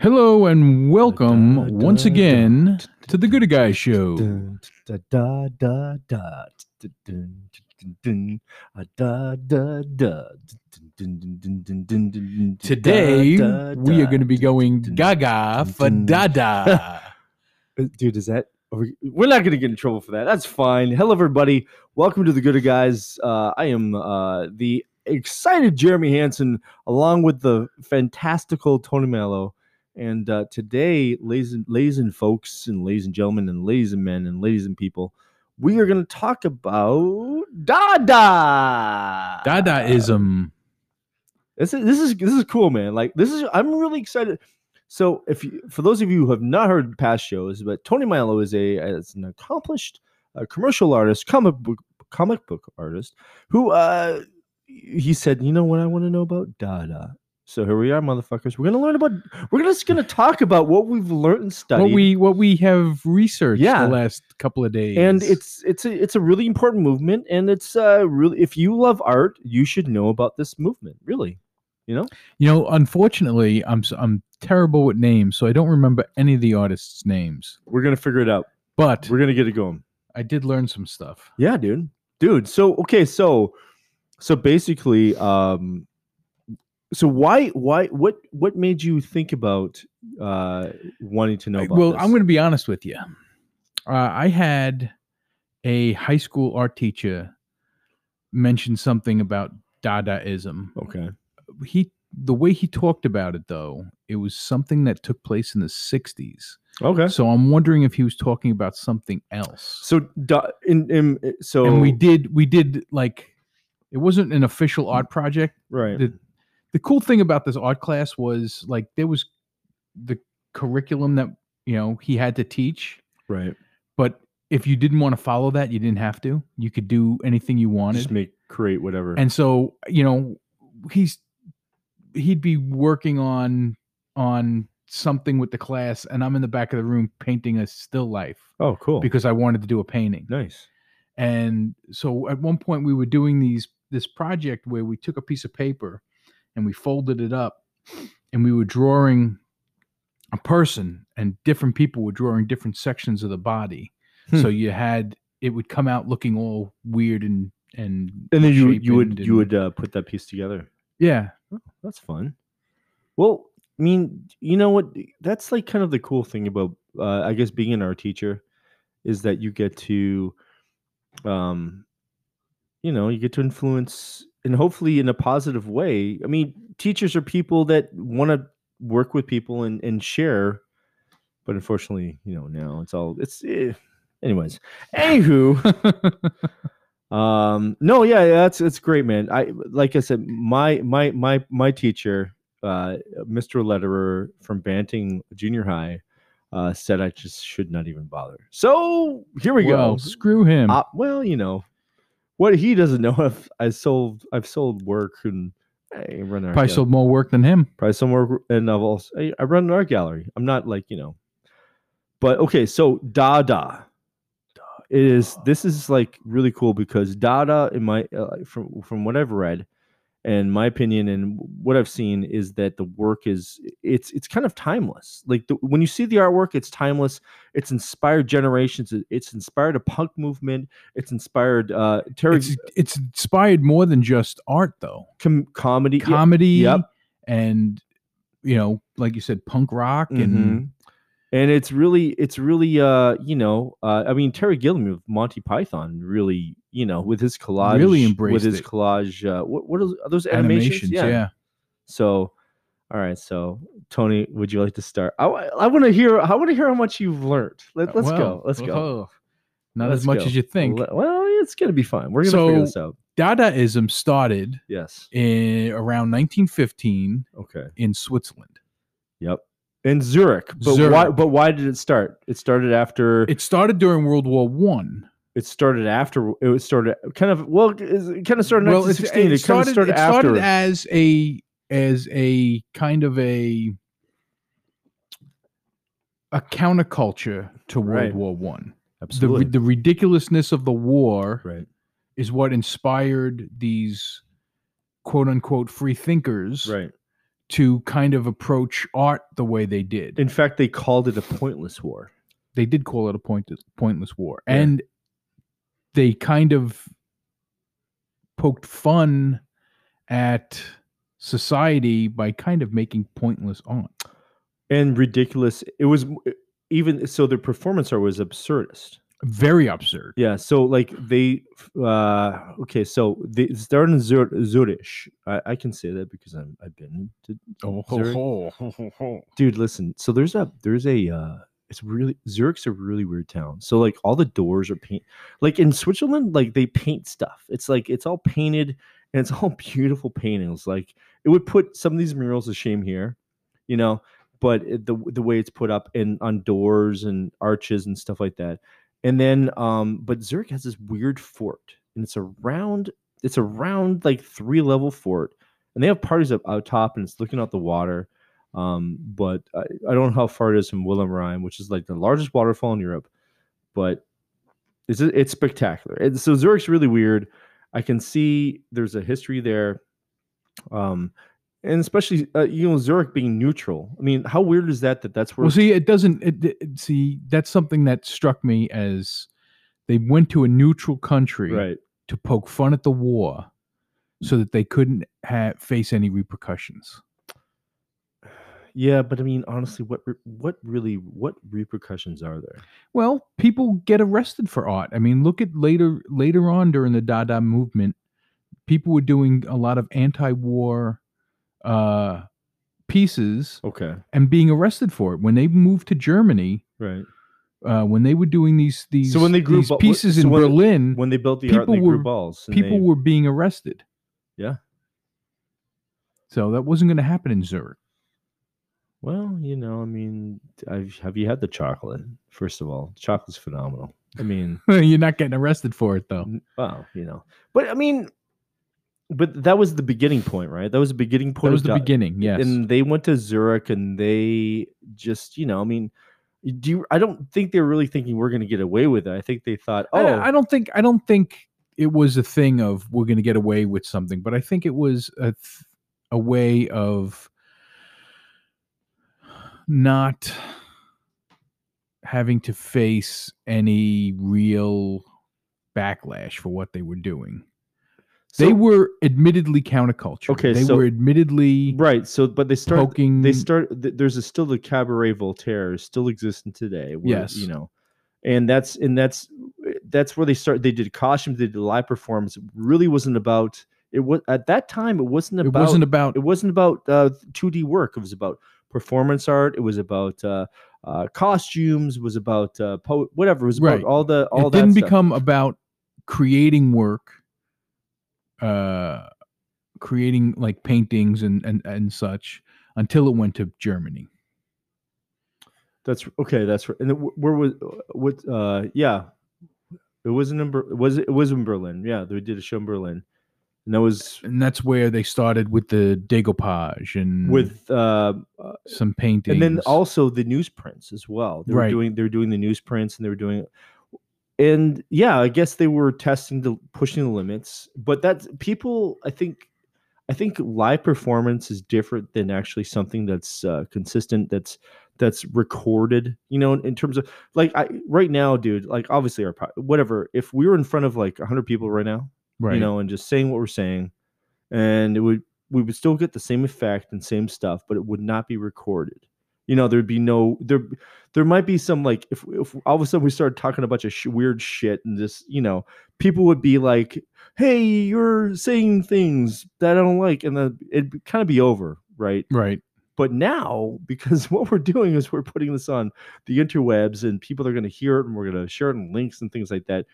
Hello and welcome Da, da, once again da, to the Gooder Guy Show. Today da, da, we are going to be going gaga for. Dada. Uh, Dude, is that? are we- We're not going to get in trouble for that. That's fine. Hello, everybody. Welcome to the Gooder Guys. Uh, I am uh, the excited Jeremy Hansen, along with the fantastical Tony Mello. And uh, today, ladies and, ladies and folks, and ladies and gentlemen, and ladies and men, and ladies and people, we are going to talk about Dada. Dadaism. This is this is this is cool, man. Like this is I'm really excited. So if you, for those of you who have not heard past shows, but Tony Milo is a is an accomplished uh, commercial artist, comic book comic book artist who uh he said, you know what I want to know about Dada. So here we are, motherfuckers. We're gonna learn about. We're just gonna talk about what we've learned and studied. What we what we have researched Yeah. the last couple of days. and it's it's a it's a really important movement, and it's uh really if you love art, you should know about this movement. Really, you know. you know, unfortunately, I'm I'm terrible with names, so I don't remember any of the artists' names. We're gonna figure it out. But We're gonna get it going. I did learn some stuff. Yeah, dude. Dude, so okay, so so basically um so why why what what made you think about uh wanting to know about well, this? I'm going to be honest with you. Uh, I had a high school art teacher mention something about Dadaism. Okay. He the way he talked about it though, it was something that took place in the 60s. Okay. So I'm wondering if he was talking about something else. So da- in, in so and we did we did like it wasn't an official art project. right. the- The cool thing about this art class was like there was the curriculum that you know he had to teach right. but if you didn't want to follow that you didn't have to you could do anything you wanted. Just make create whatever. and so you know he's he'd be working on on something with the class and i'm in the back of the room painting a still life oh, cool. because i wanted to do a painting nice. and so at one point we were doing these this project where we took a piece of paper and we folded it up and we were drawing a person and different people were drawing different sections of the body so Hmm. you had it would come out looking all weird and and And then you you would shapened you would uh, put that piece together. yeah That's fun. Well, I mean, you know what? That's like kind of the cool thing about, uh, I guess, being an art teacher, is that you get to, um, you know, you get to influence, and hopefully in a positive way. I mean, teachers are people that want to work with people and and share, but unfortunately, you know, now it's all it's. Eh. Anyways, anywho, um no yeah that's it's great man i like i said my my my my teacher uh mr letterer from banting junior high uh said i just should not even bother so here we go screw him uh, well you know what he doesn't know if i sold i've sold work and I run art probably gal- sold more work than him probably somewhere and I've also I, I run an art gallery. I'm not like you know, but okay. So Dada it is this is like really cool because Dada in my uh, from from what I've read and my opinion and what I've seen is that the work is it's it's kind of timeless. Like the, when you see the artwork, it's timeless. It's inspired generations. It's inspired a punk movement. It's inspired uh Terry it's, it's inspired more than just art though com- comedy. yeah, comedy Yep. and you know like you said punk rock and Mhm. And it's really it's really uh you know uh i mean terry gilliam of monty python really you know with his collage Really embraced with his it. collage uh what, what are those animations, animations yeah. so all right so tony would you like to start? I, I want to hear i want to hear how much you've learned. Let, let's go let's go. oh, not Let's as much go. as you think. Well it's gonna be fine. We're gonna figure this out. Dadaism started yes. in around 1915 okay. in switzerland. Yep in zurich. But why but why did it start? It started after it started during world war one. It started after it was started kind of well it kind of started well it's- 1916 it, kind of started it started as a as a kind of a a counterculture to world Right. war one. The, absolutely. ri- the ridiculousness of the war right. is what inspired these quote unquote free thinkers right to kind of approach art the way they did. In fact, they called it a pointless war. they did call it a point, pointless war, Yeah. and they kind of poked fun at society by kind of making pointless art. and ridiculous. It was even so. The performance art was absurdist. Very absurd. Yeah. So like they, uh okay. So they started in Zur- Zurich. I, I can say that because I'm I've been to Oh, Zurich. dude. Listen. So there's a there's a uh it's really Zurich's a really weird town. So like all the doors are paint like in Switzerland, like they paint stuff. It's like it's all painted and it's all beautiful paintings. Like it would put some of these murals to shame here, you know, but it, the the way it's put up in on doors and arches and stuff like that. And then um but Zurich has this weird fort and it's around, it's around like three level fort and they have parties up out top and it's looking out the water um, but I, I don't know how far it is from Willem Rhein, which is like the largest waterfall in Europe. But it's it's spectacular. And so Zurich's really weird. I can see there's a history there, um, and especially uh, you know Zurich being neutral. I mean, how weird is that? That that's where Well, see, it doesn't. It, it- see, that's something that struck me as they went to a neutral country right. to poke fun at the war, so that they couldn't ha- face any repercussions. Yeah, but I mean, honestly, what re- what really what repercussions are there? Well, people get arrested for art. I mean, look at later later on during the Dada movement, people were doing a lot of anti-war uh, pieces Okay, and being arrested for it. When they moved to Germany, right. uh, when they were doing these these so when they grew these bu- wh- pieces so in when- Berlin, When they built the art, they People grew were- balls. people they- were being arrested. Yeah. So that wasn't going to happen in Zurich. Well, you know, I mean, I've, have you had the chocolate? First of all, chocolate's phenomenal. I mean, You're not getting arrested for it though. wow, you know, but I mean, but that was the beginning point, right? That was the beginning point. That was the beginning. Yes. And they went to Zurich, and they just, you know, I mean, do you, I don't think they're really thinking we're going to get away with it. I think they thought, I- oh, I, don't think I don't think it was a thing of we're going to get away with something, but I think it was a th- a way of not having to face any real backlash for what they were doing. They were admittedly counterculture. Okay, they so- were admittedly right. So, but they start poking. they start there's a, still the cabaret voltaire still existing today where, Yes. you know and that's and that's that's where they start they did costumes they did live performance it really wasn't about it was at that time it wasn't about. it wasn't about it wasn't about uh 2d work it was about performance art it was about uh uh costumes it was about uh po- whatever it was about Right. all the all it that didn't stuff. become about creating work uh creating like paintings and and, and such until it went to germany That's okay. That's right. And where was what? Uh, yeah, it wasn't in. Was it? It was in Berlin. Yeah, they did a show in Berlin, and that was and that's where they started with the decoupage and with. Uh, uh, some paintings and then also the newsprints as well. They were Right. doing. They were doing the newsprints, and they were doing. And yeah, I guess they were testing the pushing the limits, but that's people. I think. I think live performance is different than actually something that's uh, consistent. That's that's recorded. You know, in terms of like I right now, dude. Like obviously, our whatever. If we were in front of like hundred people right now, right you know, and just saying what we're saying, and it would we would still get the same effect and same stuff, but it would not be recorded. You know, there'd be no there. There might be some like if if all of a sudden we started talking a bunch of sh- weird shit and just you know people would be like, "Hey, you're saying things that I don't like," and then it'd kind of be over, right? right But now, because what we're doing is we're putting this on the interwebs and people are going to hear it and we're going to share it in links and things like that.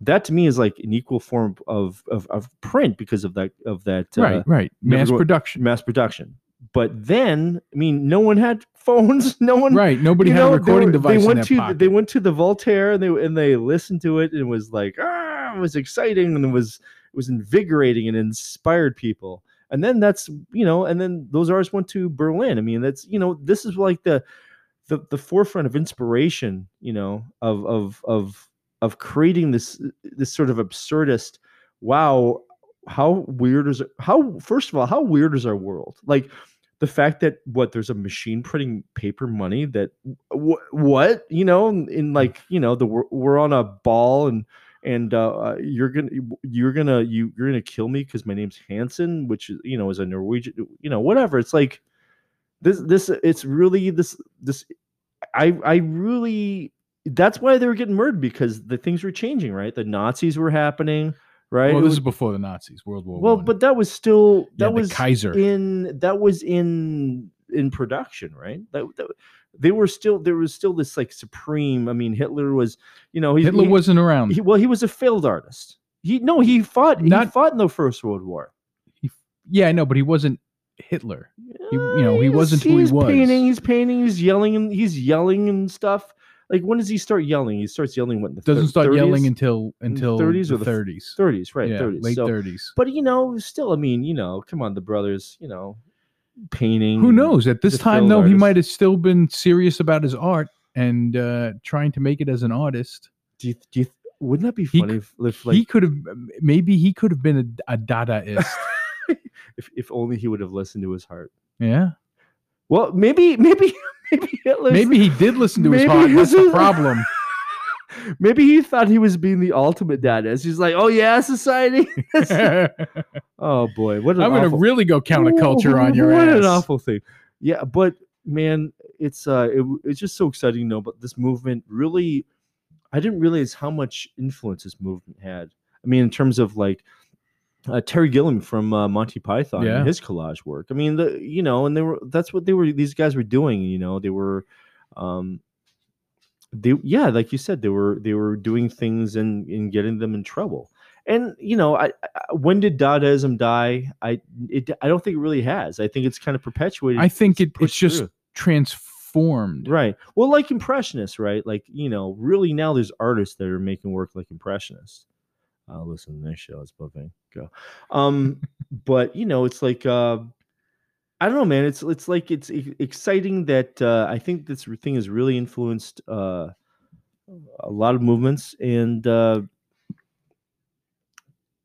That to me is like an equal form of of, of print because of that of that uh, right right mass production mass production. But then, I mean, no one had phones. No one right nobody had know, a recording were- device they went to pocket. they went to the Voltaire and they and they listened to it and it was like ah, it was exciting and it was it was invigorating and inspired people. And then that's you know, and then those artists went to Berlin. I mean, that's you know, this is like the the the forefront of inspiration. You know, of of of of creating this this sort of absurdist. Wow, how weird is it? How first of all, how weird is our world? Like the fact that what there's a machine printing paper money that wh- what you know in, in like you know the we're, we're on a ball and and uh, uh, you're gonna you're gonna you you're gonna kill me because my name's Hansen, which is you know is a Norwegian, you know whatever. It's like this this it's really this this I I really that's why they were getting murdered because the things were changing, right? The Nazis were happening, right? Well, this was- is before the Nazis, World War well, One. but that was still that the was Kaiser. in that was in in production, right? That, that they were still there was still this like supreme. I mean, Hitler was, you know, he, Hitler he- wasn't around. he, well, he was a failed artist. He no, he fought. he Not- fought in the First World War. yeah, I know, but he wasn't Hitler. He- you know, he wasn't who he was. he's was. Painting, he's painting. He's yelling and he's yelling and stuff. Like when does he start yelling? He starts yelling what in the Doesn't thir- start yelling until until 30s or the 30s. 30s, right? yeah, 30s. late so, 30s. but you know, still, I mean, you know, come on, the brothers, you know, painting. Who knows? At this time, though, he might have still been serious about his art and uh, trying to make it as an artist. Do you, do you, wouldn't that be He funny if, if like he could have maybe he could have been a, a Dadaist. if, if only he would have listened to his heart? yeah, Well, maybe maybe maybe Hitler's, maybe he did listen to his heart. That's the problem. maybe he thought he was being the ultimate dadaist. He's like, oh yeah, society. Oh boy, what an gonna really go counterculture on your what ass. an awful thing. Yeah, but man, it's uh, it, it's just so exciting to know about this movement. Really, I didn't realize how much influence this movement had. I mean, in terms of like uh, Terry Gilliam from uh, Monty Python, Yeah. and his collage work. I mean, the you know, and they were that's what they were. These guys were doing. You know, they were. um they yeah like you said they were they were doing things and and getting them in trouble and you know I, I when did dadaism die i it i don't think it really has i think it's kind of perpetuated I think it, it's just through. transformed. right well like impressionists right like you know really now there's artists that are making work like impressionists uh listen to this show it's buffing go um but you know it's like uh I don't know, man. It's it's like it's exciting that uh, I think this thing has really influenced uh, a lot of movements, and uh,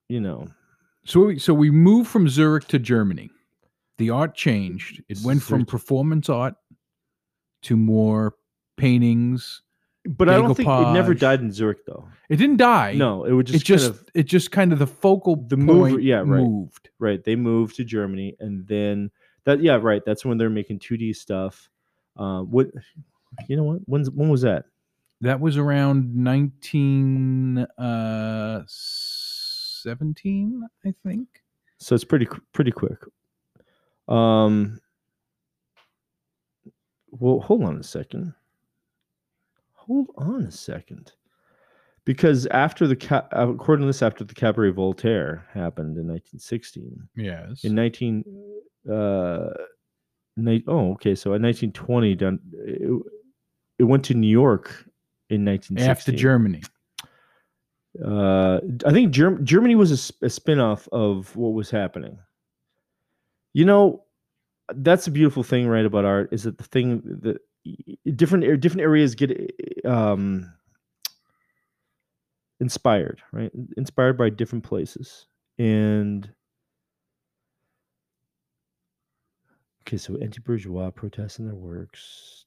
you know, So we, so we moved from Zurich to Germany. The art changed. It went from performance art to more paintings. But I don't think it never died in Zurich, though. It didn't die. No, it would just it just kind of it just kind of the focal The move- yeah, right. moved. right. They moved to Germany, and then that yeah, right. That's when they're making two D stuff. Uh, what you know? What when's when was that? That was around nineteen uh, seventeen, I think. So it's pretty pretty quick. Um. Well, hold on a second. Hold on a second. Because after the ca- uh, according to this, after the Cabaret Voltaire happened in 1916, Yes. in 19 uh, ni- oh okay, so in 1920, done it, it went to New York in 1916 After Germany. uh, I think Germ- Germany was a, sp- a spin-off of what was happening. You know, that's a beautiful thing, right, about art is that the thing that different different areas get um, inspired, right? Inspired by different places, and okay, so anti-bourgeois protests in their works.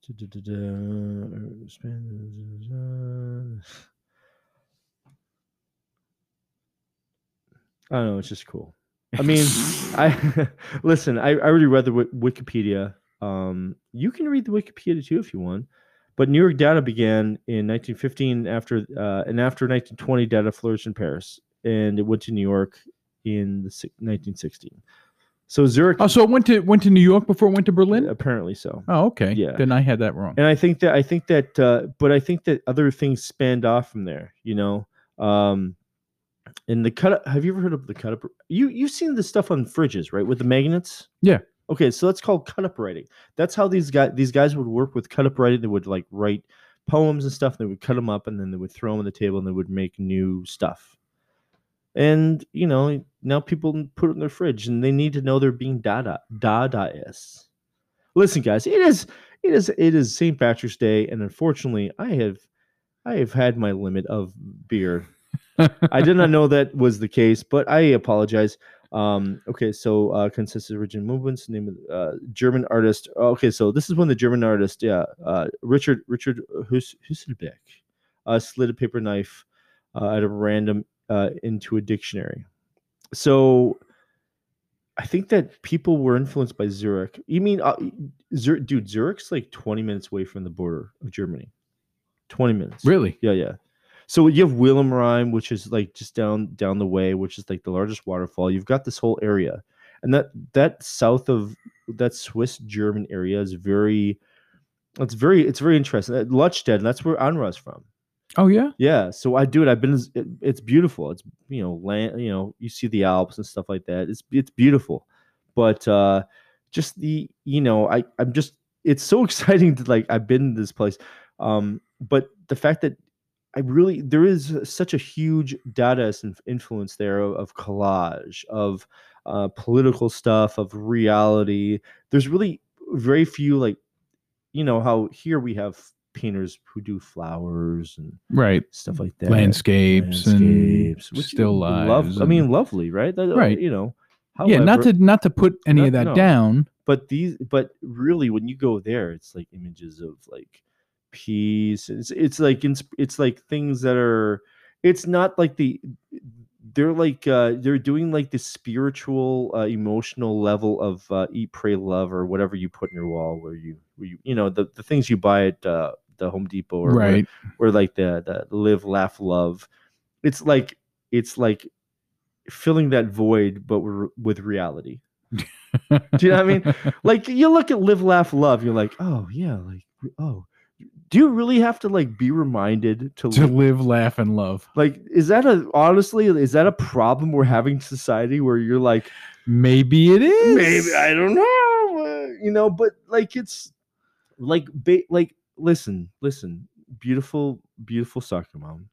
I don't know. It's just cool. I mean, I listen. I, I already read the Wi- Wikipedia. Um, you can read the Wikipedia too if you want. But New York Dada began in 1915 after uh, and after 1920 Dada flourished in Paris and it went to New York in the 1916. So Zurich, Oh, so it went to went to New York before it went to Berlin. apparently so. Oh, okay. Yeah. Then I had that wrong. And I think that I think that, uh, but I think that other things spanned off from there. You know, um, and the cut. Have you ever heard of the cut up? You you've seen the stuff on fridges, right? With the magnets. Yeah. Okay, so that's called cut up writing. That's how these guys these guys would work with cut up writing. They would like write poems and stuff. And They would cut them up and then they would throw them on the table and they would make new stuff. And you know now people put it in their fridge and they need to know they're being dada dadaists. Listen, guys, it is it is it is St. Patrick's Day, and unfortunately, I have I have had my limit of beer. I did not know that was the case, but I apologize. Um, okay, so uh, consists of original movements. Name of uh, German artist. Okay, so this is when the German artist, yeah, uh, Richard Richard Hus- Husselbeck, uh, slid a paper knife uh, at a random uh, into a dictionary. So I think that people were influenced by Zurich. You mean, uh, Zur- dude, Zurich's like 20 minutes away from the border of Germany. 20 minutes. Really? Yeah, yeah. So you have Willem Rhein, which is like just down down the way, which is like the largest waterfall. You've got this whole area, and that that south of that Swiss German area is very, it's very it's very interesting. At that's where Anra's from. Oh yeah. Yeah, so I do it. I've been. It, it's beautiful. It's you know land. You know you see the Alps and stuff like that. It's it's beautiful, but uh just the you know I I'm just it's so exciting to like I've been to this place, um but the fact that I really there is such a huge Dadaist inf- influence there of, of collage of uh, political stuff of reality. There's really very few like you know how here we have painters who do flowers and Right. stuff like that Landscapes, landscapes, and which still lives. love i mean lovely right That- uh, Right. you know yeah, not to not to put any Not- of that no. down. but these but really when you go there it's like images of like peace it's it's like it's, it's like things that are it's not like the they're like uh they're doing like the spiritual uh, emotional level of uh, eat pray love or whatever you put in your wall where you where you you know the, the things you buy at uh, the home depot or where- Right. or like the the live laugh love it's like it's like filling that void but with reality do you know what i mean like you look at live laugh love you're like oh yeah like oh do you really have to like be reminded to, to live? live, laugh, and love. like is that a honestly is that a problem we're having in society where you're like Maybe it is. maybe i don't know uh, you know but like it's like ba- like listen listen beautiful beautiful soccer mom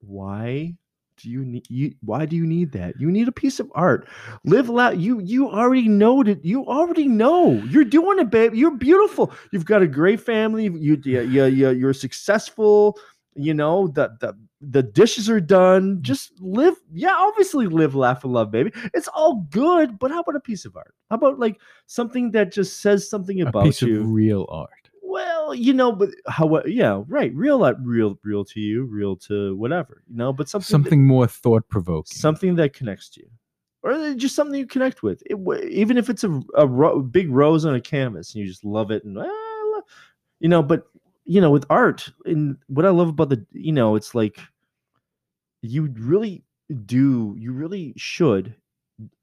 why do you need you why do you need that? You need a piece of art. Live loud you you already know that you already know. You're doing it babe. You're beautiful. You've got a great family. You you, you, you you're successful. You know the the the dishes are done. Just live yeah obviously live laugh and love baby. It's all good but how about a piece of art? How about like something that just says something A about piece you? of real art. Well, you know, but how? Yeah, right. Real, real, real to you, real to whatever. You know, but something, that- Something more thought provoking. something that connects to you, or just something you connect with. It, even if it's a, a ro- big rose on a canvas and you just love it, and ah, you know, but you know, with art, and what I love about the, you know, it's like you really do, you really should,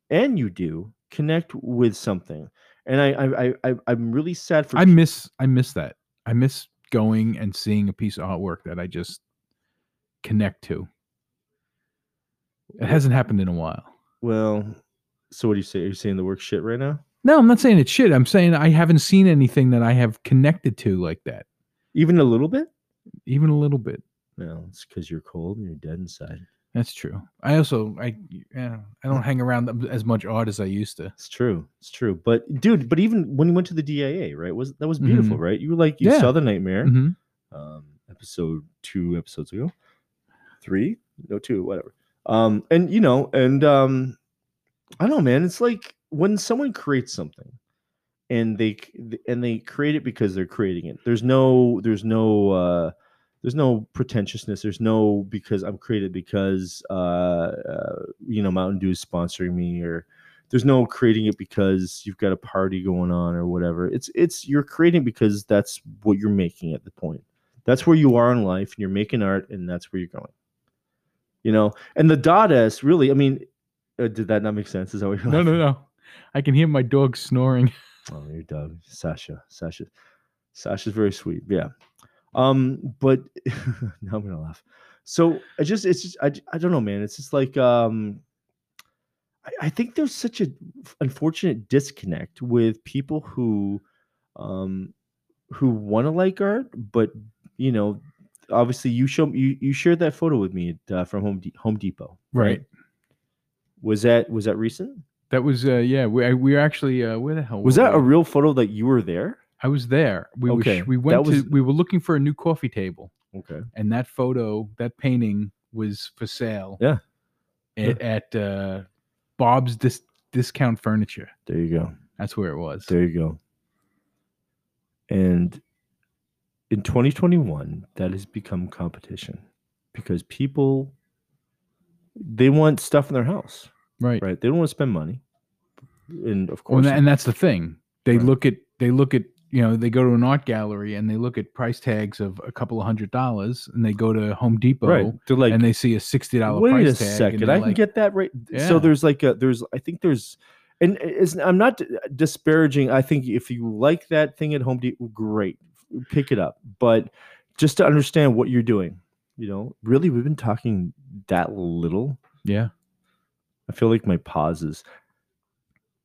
and you do connect with something. And I, I, I, I I'm really sad for I miss I miss that. I miss going and seeing a piece of artwork that I just connect to. It hasn't happened in a while. Well, so what do you say? Are you saying the work shit right now? No, I'm not saying it's shit. I'm saying I haven't seen anything that I have connected to like that, Even a little bit? even a little bit. No, it's because you're cold and you're dead inside. That's true. I also I yeah, I don't hang around as much art as I used to. It's true. It's true. But dude, but even when you went to the DIA, right? Was that was beautiful, Mhm. right? You were like you Yeah. saw the nightmare, Mhm. um, episode two episodes ago, three, no two, whatever. Um, and you know, and um, I don't know, man. It's like when someone creates something, and they and they create it because they're creating it. There's no, there's no, uh, there's no pretentiousness. There's no because I'm created because uh, uh, you know Mountain Dew is sponsoring me, or there's no creating it because you've got a party going on or whatever. It's it's you're creating because that's what you're making at the point. That's where you are in life, and you're making art, and that's where you're going. You know, and the Dadaist really. I mean, uh, did that not make sense? Is that what you're No, no, no. I can hear my dog snoring. Oh, your dog, Sasha. Sasha. Sasha's very sweet. Yeah. Um, but now I'm gonna laugh. So I just it's just I, I don't know, man. It's just like um I, I think there's such a unfortunate disconnect with people who um who want to like art, but you know, obviously you show you you shared that photo with me at, uh, from Home De- Home Depot. Right. Was that was that recent? That was uh yeah, we I, we were actually uh where the hell Was that a real photo that you were there? I was there. We Okay, were, we went was- to we were looking for a new coffee table Okay. and that photo, that painting was for sale. Yeah. At, at uh Bob's dis- discount furniture. There you go. That's where it was. There you go. And in 2021, that has become competition because people they want stuff in their house, Right. right? They don't want to spend money. And of course, and, that- and that's the thing. They Right. look at they look at you know they go to an art gallery and they look at price tags of a couple of hundred dollars and they go to Home Depot right? They're like, and they see a sixty dollar wait price a tag. second, I they're can like, get that right. Yeah. So there's like a there's I think there's and I'm not uh, disparaging. I think if you like that thing at Home Depot, great, pick it up. But just to understand what you're doing, you know, really, we've been talking that little. yeah. I feel like my pauses.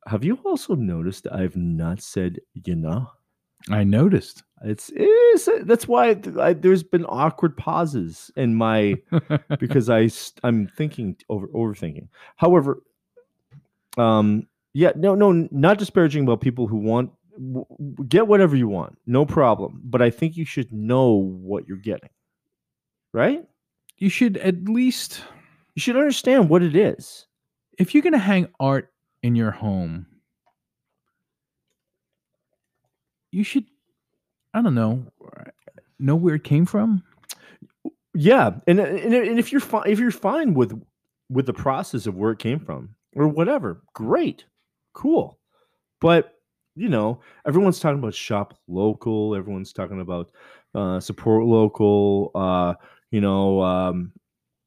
Have you also noticed I've not said you know? I noticed. It's, it's that's why I, there's been awkward pauses in my because I I'm thinking over overthinking. However, um, yeah, no, no, not disparaging about people who want get whatever you want, no problem. But I think you should know what you're getting, right? you should at least You should understand what it is. if you're going to hang art in your home, you should, I don't know, know where it came from. Yeah, and and, and if you're fine if you're fine with with the process of where it came from or whatever, great, cool. But you know, everyone's talking about shop local. Everyone's talking about uh, support local. Uh, you know, um,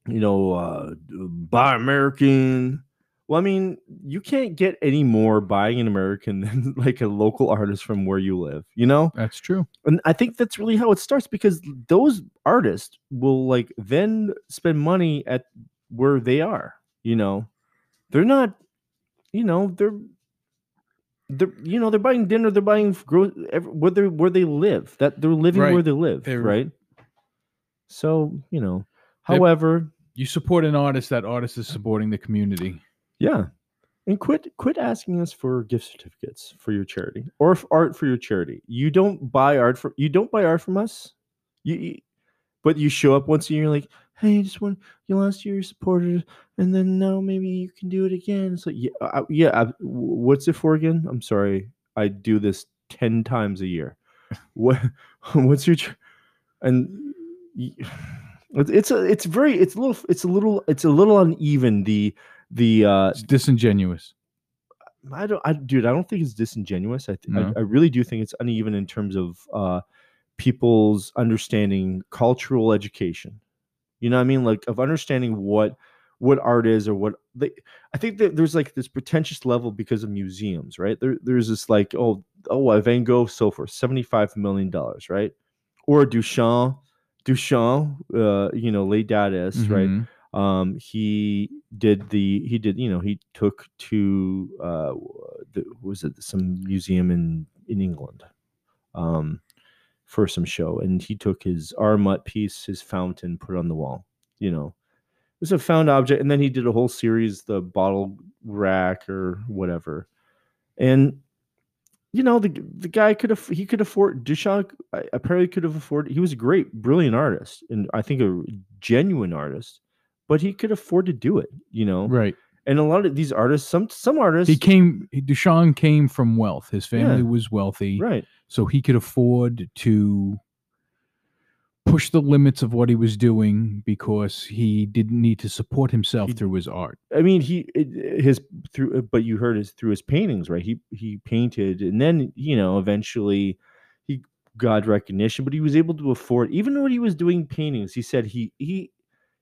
you know, uh, buy American. Well, I mean, you can't get any more buying an American than like a local artist from where you live. You know, That's true. and I think that's really how it starts because those artists will like then spend money at where they are. You know, they're not. You know, they're. They're, you know, they're buying dinner. They're buying gro- where they where they live. That they're living where they live, They're- right? So you know, They're- however, You support an artist, that artist is supporting the community. Yeah, and quit quit asking us for gift certificates for your charity or art for your charity. You don't buy art for you don't buy art from us. You, you but you show up once a year. You're like, hey, I just want you last year you supported, and then now maybe you can do it again. So yeah, I, yeah. I, what's it for again? I'm sorry, I do this ten times a year. What what's your and it's it's a it's very it's a little it's a little it's a little uneven the the uh It's disingenuous. I don't, I, dude, I don't think it's disingenuous. I, th- No. I, I really do think it's uneven in terms of uh, people's understanding cultural education. You know what I mean? Like of understanding what what art is or what they. I think that there's like this pretentious level because of museums, right? There, there's this like, oh, oh, Van Gogh, so forth, seventy five million dollars, right? Or Duchamp, Duchamp, uh, you know, Les Dadaist, right? Um he did the he did you know he took to uh the, was it some museum in in england um for some show and he took his R. Mutt piece his fountain put it on the wall you know. It was a found object and then he did a whole series the bottle rack or whatever. And you know the the guy could have he could afford Duchamp uh, apparently could have afforded he was a great brilliant artist and I think a genuine artist but he could afford to do it you know Right. and a lot of these artists some some artists He came, Duchamp came from wealth. His family Yeah. was wealthy. right So he could afford to push the limits of what he was doing because he didn't need to support himself He- through his art. I mean, he his through, uh, but you heard his through his paintings, right? He he painted, and then you know eventually he got recognition, but he was able to afford even when he was doing paintings. He said he he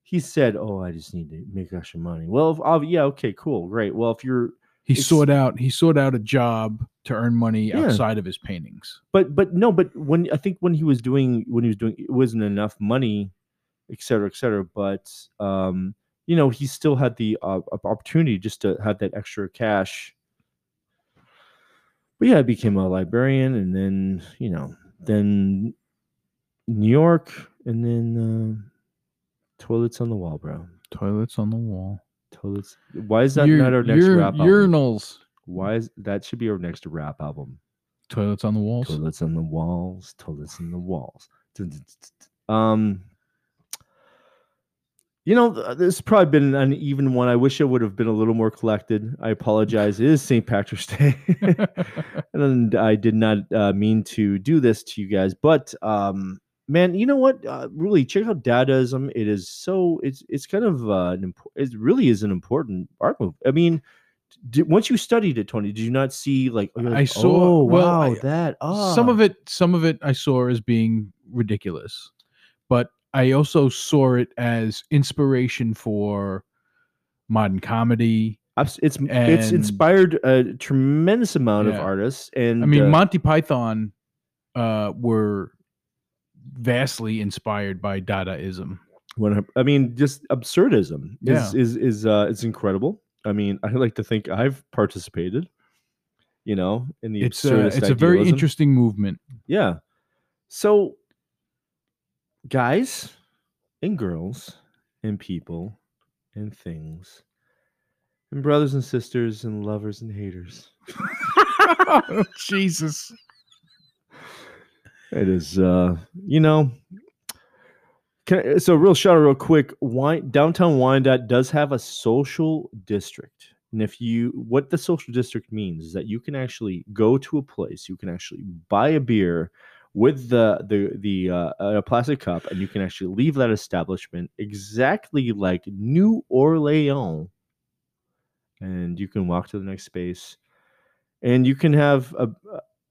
he said, "Oh, I just need to make extra money." Well, if, yeah, okay, cool, great. Well, if you're He sought out he sought out a job to earn money Yeah. outside of his paintings. but but no, but when I think when he was doing when he was doing it wasn't enough money, et cetera, et cetera. But um, you know, he still had the uh, opportunity just to have that extra cash. But yeah, I became a librarian, and then you know, then New York, and then uh, toilets on the wall, bro. Toilets on the wall. Toilets. Why is that Ur- not our next ur- rap album? urinals. Why is that should be our next rap album? Toilets on the walls. Toilets on the walls, toilets on the walls. Um, You know, this has probably been an uneven one. I wish it would have been a little more collected. I apologize. It is St. Patrick's Day, and I did not uh, mean to do this to you guys. But um, man, you know what? Uh, really, check out Dadaism. It is so. It's it's kind of uh, an impo- it really is an important art move. I mean, did, once you studied it, Tony, did you not see like? you're I saw- Oh, well, wow, I- that. Ah. Some of it, some of it, I saw as being ridiculous, but I also saw it as inspiration for modern comedy. It's it's inspired a tremendous amount of artists, and I mean, uh, Monty Python uh, were vastly inspired by Dadaism. When I mean, just absurdism is Yeah. is is uh, it's incredible. I mean, I like to think I've participated. You know, in the It's a, absurdist it's a very interesting movement. Yeah. So, guys and girls and people and things and brothers and sisters and lovers and haters. oh, Jesus. It is, uh, you know. So, real shout out, real quick. Wine, downtown Wyandotte does have a social district, and if you, what the social district means is that you can actually go to a place, you can actually buy a beer with the the the uh, a plastic cup, and you can actually leave that establishment exactly like New Orleans, and you can walk to the next space, and you can have a.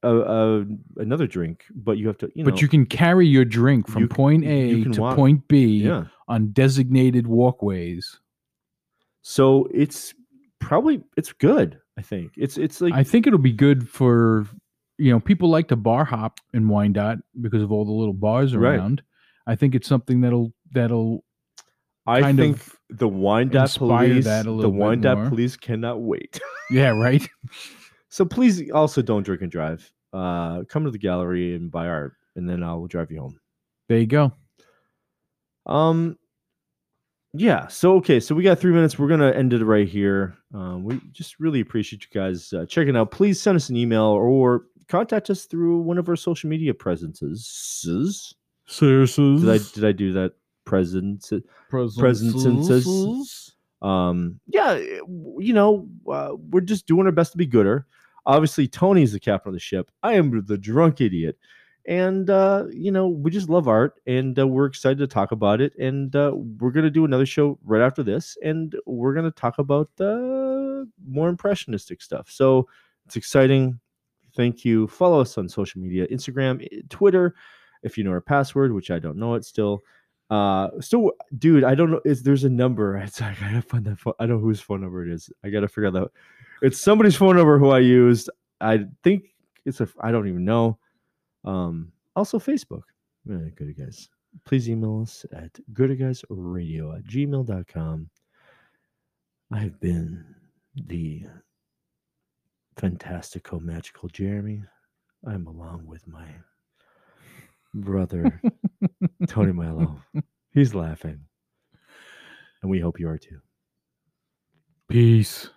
A, a, another drink, but you have to, you know. but you can carry your drink from you point A to walk- point B yeah. on designated walkways. So it's probably it's good. I think it's it's like I think it'll be good for you know people like to bar hop in Wyandotte because of all the little bars Right. around. I think it's something that'll that'll I think the Wyandotte police the Wyandotte police cannot wait. yeah right. so please also don't drink and drive. Uh, come to the gallery and buy art, and then I'll drive you home. There you go. Um, yeah. So okay, so we got three minutes. We're gonna end it right here. Um, we just really appreciate you guys uh, checking out. Please send us an email or contact us through one of our social media presences. Seriously, Did I did I do that? Presence. presences. um yeah you know uh, we're just doing our best to be gooder obviously tony's the captain of the ship i am the drunk idiot and uh you know we just love art and uh, we're excited to talk about it and uh, we're gonna do another show right after this and we're gonna talk about uh more impressionistic stuff so it's exciting thank you follow us on social media instagram eh, twitter if you know our password which i don't know it still uh, still, dude, I don't know. Is there's a number? It's I gotta find that. Phone, I know whose phone number it is. I gotta figure out that. It's somebody's phone number who I used. I think it's a. I don't even know. Um. Also, Facebook. Eh, gooder guys. Please email us at gooderguysradio at gmail.com. I have been the fantastical, magical Jeremy. I'm along with my brother, Tony Milo. He's laughing. And we hope you are too. Peace.